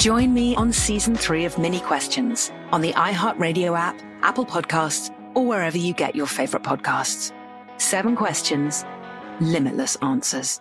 Join me on season three of Minnie Questions on the iHeartRadio app, Apple Podcasts, or wherever you get your favorite podcasts. Seven questions, limitless answers.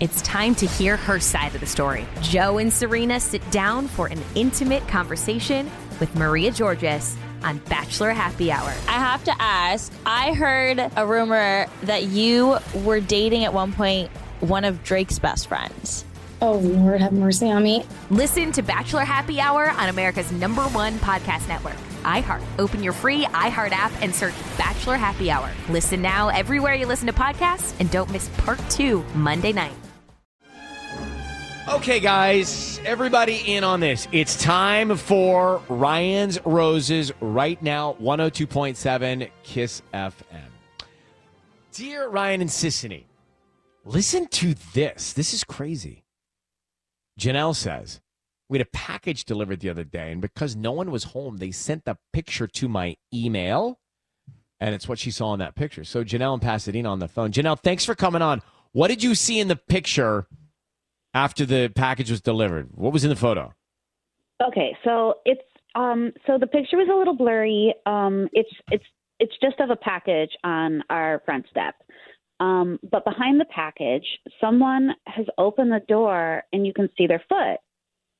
It's time to hear her side of the story. Joe and Serena sit down for an intimate conversation with Maria Georgas on Bachelor Happy Hour. I have to ask I heard a rumor that you were dating at one point one of Drake's best friends. Oh, Lord, have mercy on me. Listen to Bachelor Happy Hour on America's number one podcast network, iHeart. Open your free iHeart app and search Bachelor Happy Hour. Listen now everywhere you listen to podcasts and don't miss part two Monday night. Okay, guys, everybody in on this. It's time for Ryan's Roses right now, 102.7 Kiss FM. Dear Ryan and Sisanie, listen to this. This is crazy. Janelle says, We had a package delivered the other day, and because no one was home, they sent the picture to my email, and it's what she saw in that picture. So, Janelle in Pasadena on the phone. Janelle, thanks for coming on. What did you see in the picture after the package was delivered? What was in the photo? Okay, so it's um so the picture was a little blurry. Um it's it's it's just of a package on our front step. Um but behind the package, someone has opened the door and you can see their foot.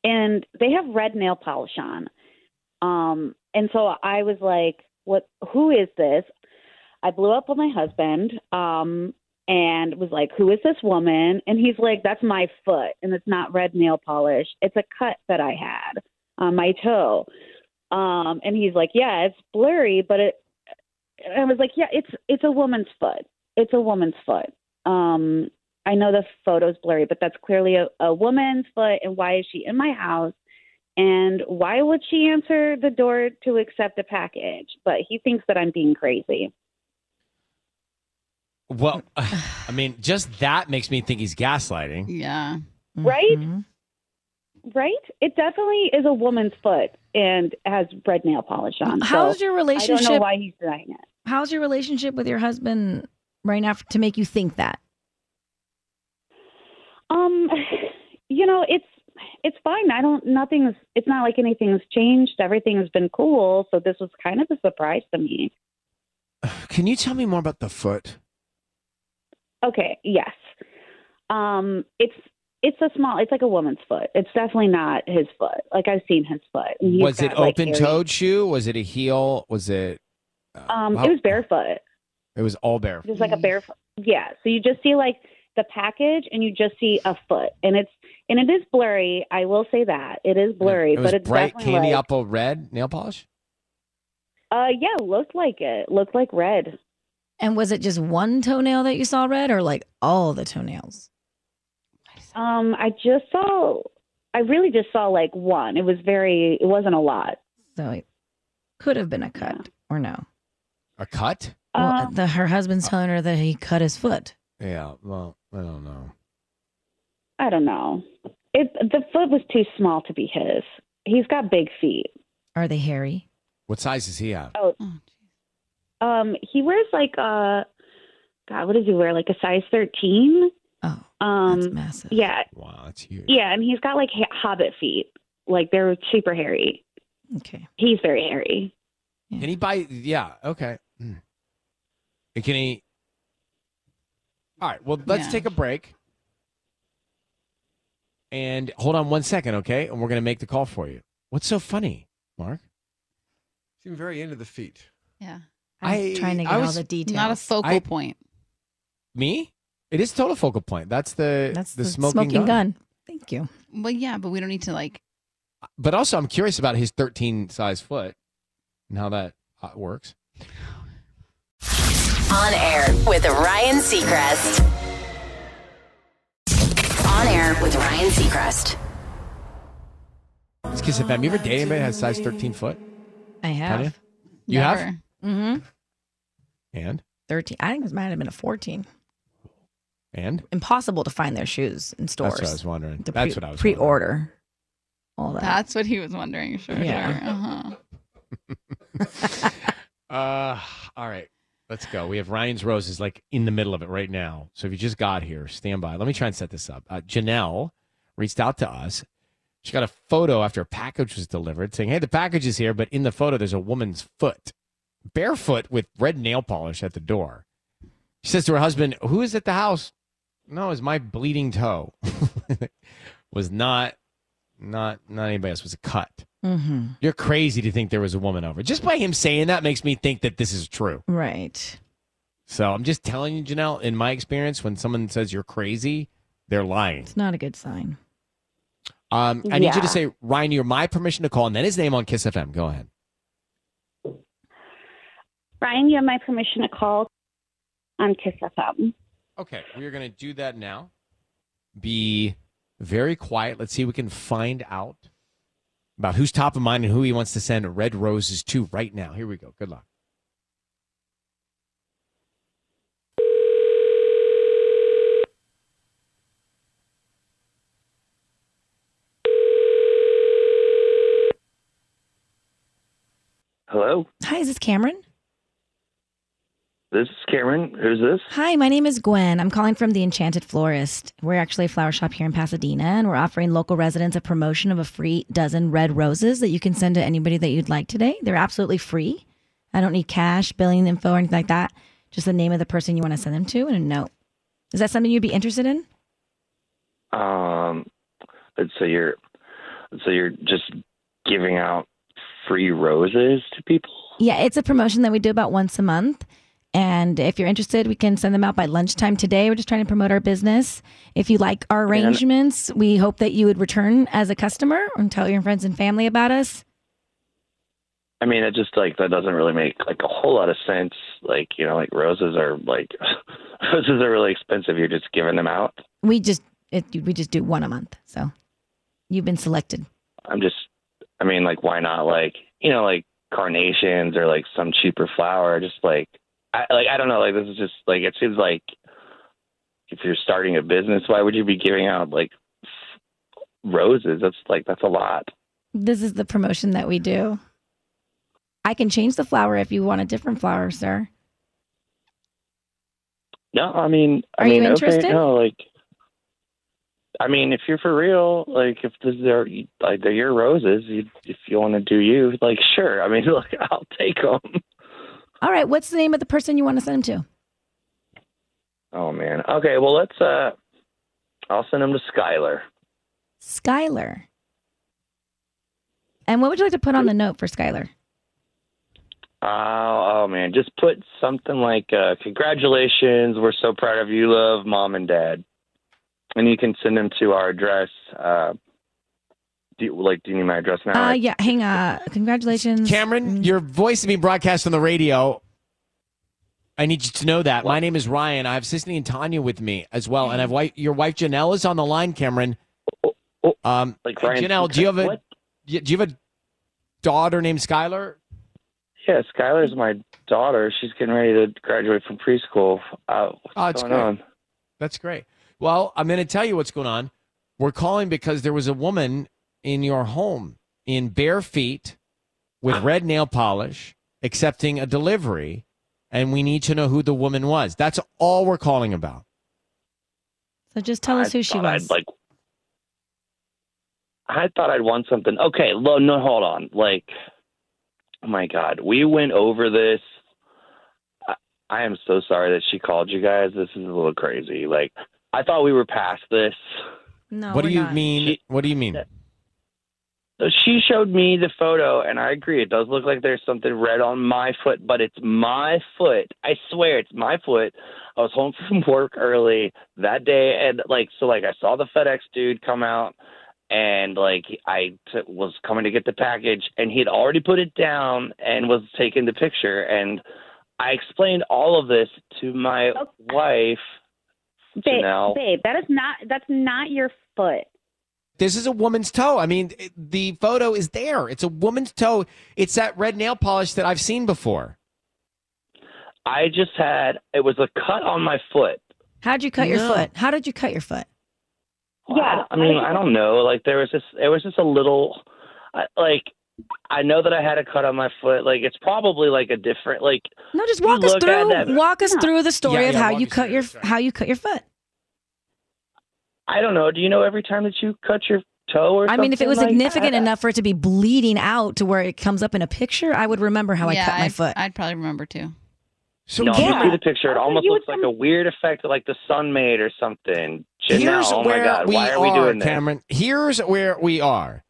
And they have red nail polish on. Um and so I was like, what who is this? I blew up with my husband. Um and was like, Who is this woman? And he's like, That's my foot, and it's not red nail polish. It's a cut that I had on my toe. Um, and he's like, Yeah, it's blurry, but it I was like, Yeah, it's it's a woman's foot. It's a woman's foot. Um, I know the photo's blurry, but that's clearly a, a woman's foot and why is she in my house? And why would she answer the door to accept a package? But he thinks that I'm being crazy. Well, I mean, just that makes me think he's gaslighting. Yeah. Right? Mhm. Right? It definitely is a woman's foot and has red nail polish on. How's So your I don't know relationship? why he's denying it. How's your relationship with your husband right now to make you think that? Um, you know, it's it's fine. I don't. Nothing's. It's not like anything's changed. Everything has been cool. So this was kind of a surprise to me. Can you tell me more about the foot? Okay. Yes. Um. It's it's a small. It's like a woman's foot. It's definitely not his foot. Like I've seen his foot. and he's Was it like, open hairy- toed shoe? Was it a heel? Was it? uh, Um. how- It was barefoot. It was all bare. Just like a barefoot. Yeah. So you just see like the package, and you just see a foot, and it's and it is blurry. I will say that it is blurry, It was but it's bright candy like, apple red nail polish. Uh, yeah, looked like it. Looked like red. And was it just one toenail that you saw red or like all the toenails? Um, I just saw. I really just saw like one. It was very. It wasn't a lot. So it could have been a cut or no. A cut? Well, Um, the, her husband's telling her that he cut his foot. Yeah. Well, I don't know. I don't know. It the foot was too small to be his. He's got big feet. Are they hairy? What size is he have? Oh, um, he wears like a God, what does he wear? Like a size 13? Oh, um, that's massive. Yeah. Wow, that's huge. Yeah, and he's got like ha- hobbit feet. Like they're super hairy. Okay. He's very hairy. Can he buy? Yeah. Okay. Hmm. And Can he? All right. Well, let's Yeah. take a break. And hold on one second, okay? And we're gonna make the call for you. What's so funny, Mark? Seem very into the feet. Yeah. I'm I- trying to I get all the details. Not a focal I- point. Me? It is total focal point. That's the That's the, the, smoking, gun. gun. Thank you. Well, yeah, but we don't need to like. But also, I'm curious about his 13 size foot and how that uh, works. On air with Ryan Seacrest. On air with Ryan Seacrest. It's Kiss FM. You ever dated anybody that has size 13 foot? I Tanya? have. You have? Mm-hmm. And 13. I think it might have been a 14. and Impossible to find their shoes in stores. that's what I was wondering. The That's pre- what I was pre-order. All that. That's what he was wondering. Sure. Yeah. Sure. Uh-huh. Uh, all right. Let's go. We have Ryan's Roses like in the middle of it right now. So if you just got here, stand by. Let me try and set this up. Uh, Janelle reached out to us. She got a photo after a package was delivered saying, Hey, the package is here, but in the photo, there's a woman's foot, barefoot with red nail polish at the door. She says to her husband, Who is at the house? No, it's my bleeding toe. was not, not, not anybody else. It was a cut. Mm-hmm. You're crazy to think there was a woman over. Just by him saying that makes me think that this is true. Right. So I'm just telling you, Janelle, in my experience, when someone says you're crazy, they're lying. It's not a good sign. Um, I need you to say, Ryan, you're my permission to call, and then his name on Kiss FM. Go ahead. Ryan, you have my permission to call on Kiss FM. Okay, we are going to do that now. Be very quiet. Let's see if we can find out about who's top of mind and who he wants to send red roses to right now. Here we go. Good luck. Hello, Hi, is this Cameron? This is Cameron. Who's this? Hi, my name is Gwen. I'm calling from the Enchanted Florist. We're actually a flower shop here in Pasadena, and we're offering local residents a promotion of a free dozen red roses that you can send to anybody that you'd like today. They're absolutely free. I don't need cash, billing info, or anything like that. Just the name of the person you want to send them to and a note. Is that something you'd be interested in? Um, so you're, so you're just giving out free roses to people. Yeah, it's a promotion that we do about once a month. And if you're interested, we can send them out by lunchtime today. We're just trying to promote our business. If you like our arrangements, we hope that you would return as a customer and tell your friends and family about us. I mean, it just like that doesn't really make like a whole lot of sense. Like you know, like roses are like roses are really expensive. You're just giving them out. We just it, we just do one a month. So you've been selected. I'm just, I mean, like why not like you know like carnations or like some cheaper flower? Just like I like I don't know. Like this is just like it seems like if you're starting a business, why would you be giving out like roses? That's like that's a lot. This is the promotion that we do. I can change the flower if you want a different flower, sir. No, I mean, I Are you mean, interested? okay, no, like, I mean, if you're for real, like, if this is are like they're your roses, you, if you want to do you, like, sure. I mean, look, I'll take them. All right, what's the name of the person you want to send them to? Oh man. Okay, well, let's. uh I'll send them to Skylar. Skylar. And what would you like to put on the note for Skylar? Oh, oh man, just put something like, uh, "Congratulations, we're so proud of you, love, mom and dad," and you can send them to our address. Uh, do you, like, do you need my address now? Uh, yeah, hang on. Congratulations. Cameron, your voice is being broadcast on the radio. I need you to know that. My name is Ryan. I have Sisanie and Tanya with me as well, and I've wife, your wife Janelle is on the line. Cameron, um, Like Ryan Janelle, do you have a what? do you have a daughter named Skylar? Yeah, Skylar's my daughter. She's getting ready to graduate from preschool. Uh, what's Oh, it's going great. on? That's great. Well, I'm going to tell you what's going on. We're calling because there was a woman in your home in bare feet with red nail polish accepting a delivery and we need to know who the woman was. That's all we're calling about. So just tell us who she was. I'd, like, I thought I'd want something. Okay, lo, no, hold on. Like, oh my God, we went over this. I, I am so sorry that she called you guys. This is a little crazy. Like, I thought we were past this. No, what do we're you not. mean? what do you mean? So she showed me the photo, and I agree. It does look like there's something red on my foot, but it's my foot. I swear it's my foot. I was home from work early that day, and like, so like I saw the FedEx dude come out, and like I t- was coming to get the package, and he had already put it down and was taking the picture, and I explained all of this to my wife. Babe, Janelle. babe, that is not that's not your foot. This is a woman's toe. I mean, the photo is there. It's a woman's toe. It's that red nail polish that I've seen before. I just had it was a cut on my foot. How'd you cut your foot? How did you cut your foot? Yeah, I mean, I don't know. Like there was just it was just a little, like I know that I had a cut on my foot. Like it's probably like a different like. No, just walk us through. that- Walk us through the story Yeah, of yeah, how you cut your how you cut your foot. I don't know. Do you know every time that you cut your toe or I mean, if it was like significant that? enough for it to be bleeding out to where it comes up in a picture, I would remember how yeah, I cut my I'd, foot. I'd probably remember too. So no, yeah. you see the picture. It almost looks like a weird effect like the sun made or something. Janelle, Here's oh where my God, we why are, are, we doing this? Cameron. Here's where we are.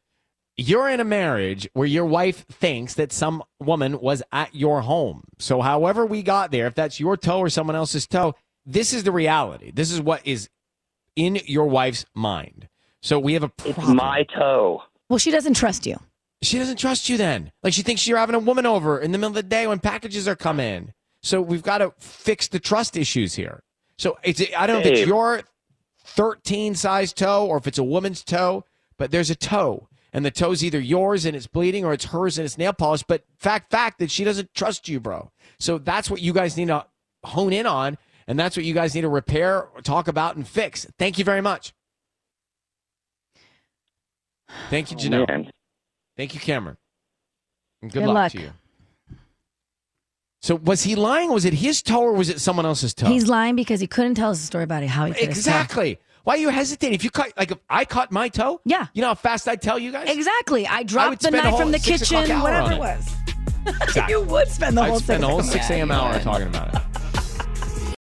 You're in a marriage where your wife thinks that some woman was at your home. So, however we got there, if that's your toe or someone else's toe, this is the reality. This is what is in your wife's mind. So we have a It's problem. my toe. Well, she doesn't trust you. She doesn't trust you then. Like she thinks you're having a woman over in the middle of the day when packages are coming. So we've got to fix the trust issues here. So it's I don't know if it's your 13 size toe or if it's a woman's toe, but there's a toe. And the toe's either yours and it's bleeding or it's hers and it's nail polish. But fact, fact that she doesn't trust you, bro. So that's what you guys need to hone in on. And that's what you guys need to repair, talk about, and fix. Thank you very much. Thank you, Oh, Janelle. man. Thank you, Cameron. And good, Good luck, luck. to you. So was he lying? Was it his toe or was it someone else's toe? He's lying because he couldn't tell us a story about it, how he cut exactly. Why are you hesitating? If you cut, like, if I cut my toe, Yeah. you know how fast I tell you guys. Exactly. I would dropped the knife from the kitchen, hour whatever it it. was. Exactly. you would spend the I'd whole spend the whole six six a.m. hour talking about it.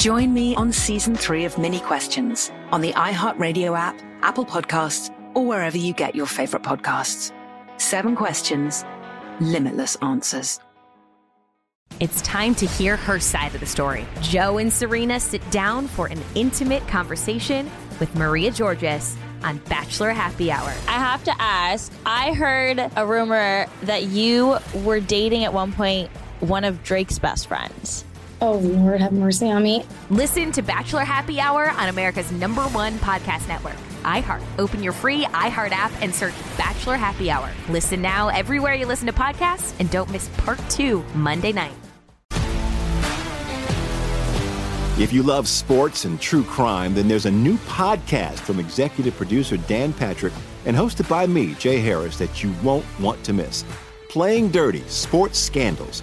Join me on season three of Minnie Questions on the iHeartRadio app, Apple Podcasts, or wherever you get your favorite podcasts. Seven questions, limitless answers. It's time to hear her side of the story. Joe and Serena sit down for an intimate conversation with Maria Georgas on Bachelor Happy Hour. I have to ask. I heard a rumor that you were dating at one point one of Drake's best friends. Oh, Lord, have mercy on me. Listen to Bachelor Happy Hour on America's number one podcast network, iHeart. Open your free iHeart app and search Bachelor Happy Hour. Listen now everywhere you listen to podcasts and don't miss part two Monday night. If you love sports and true crime, then there's a new podcast from executive producer Dan Patrick and hosted by me, Jay Harris, that you won't want to miss. Playing Dirty Sports Scandals.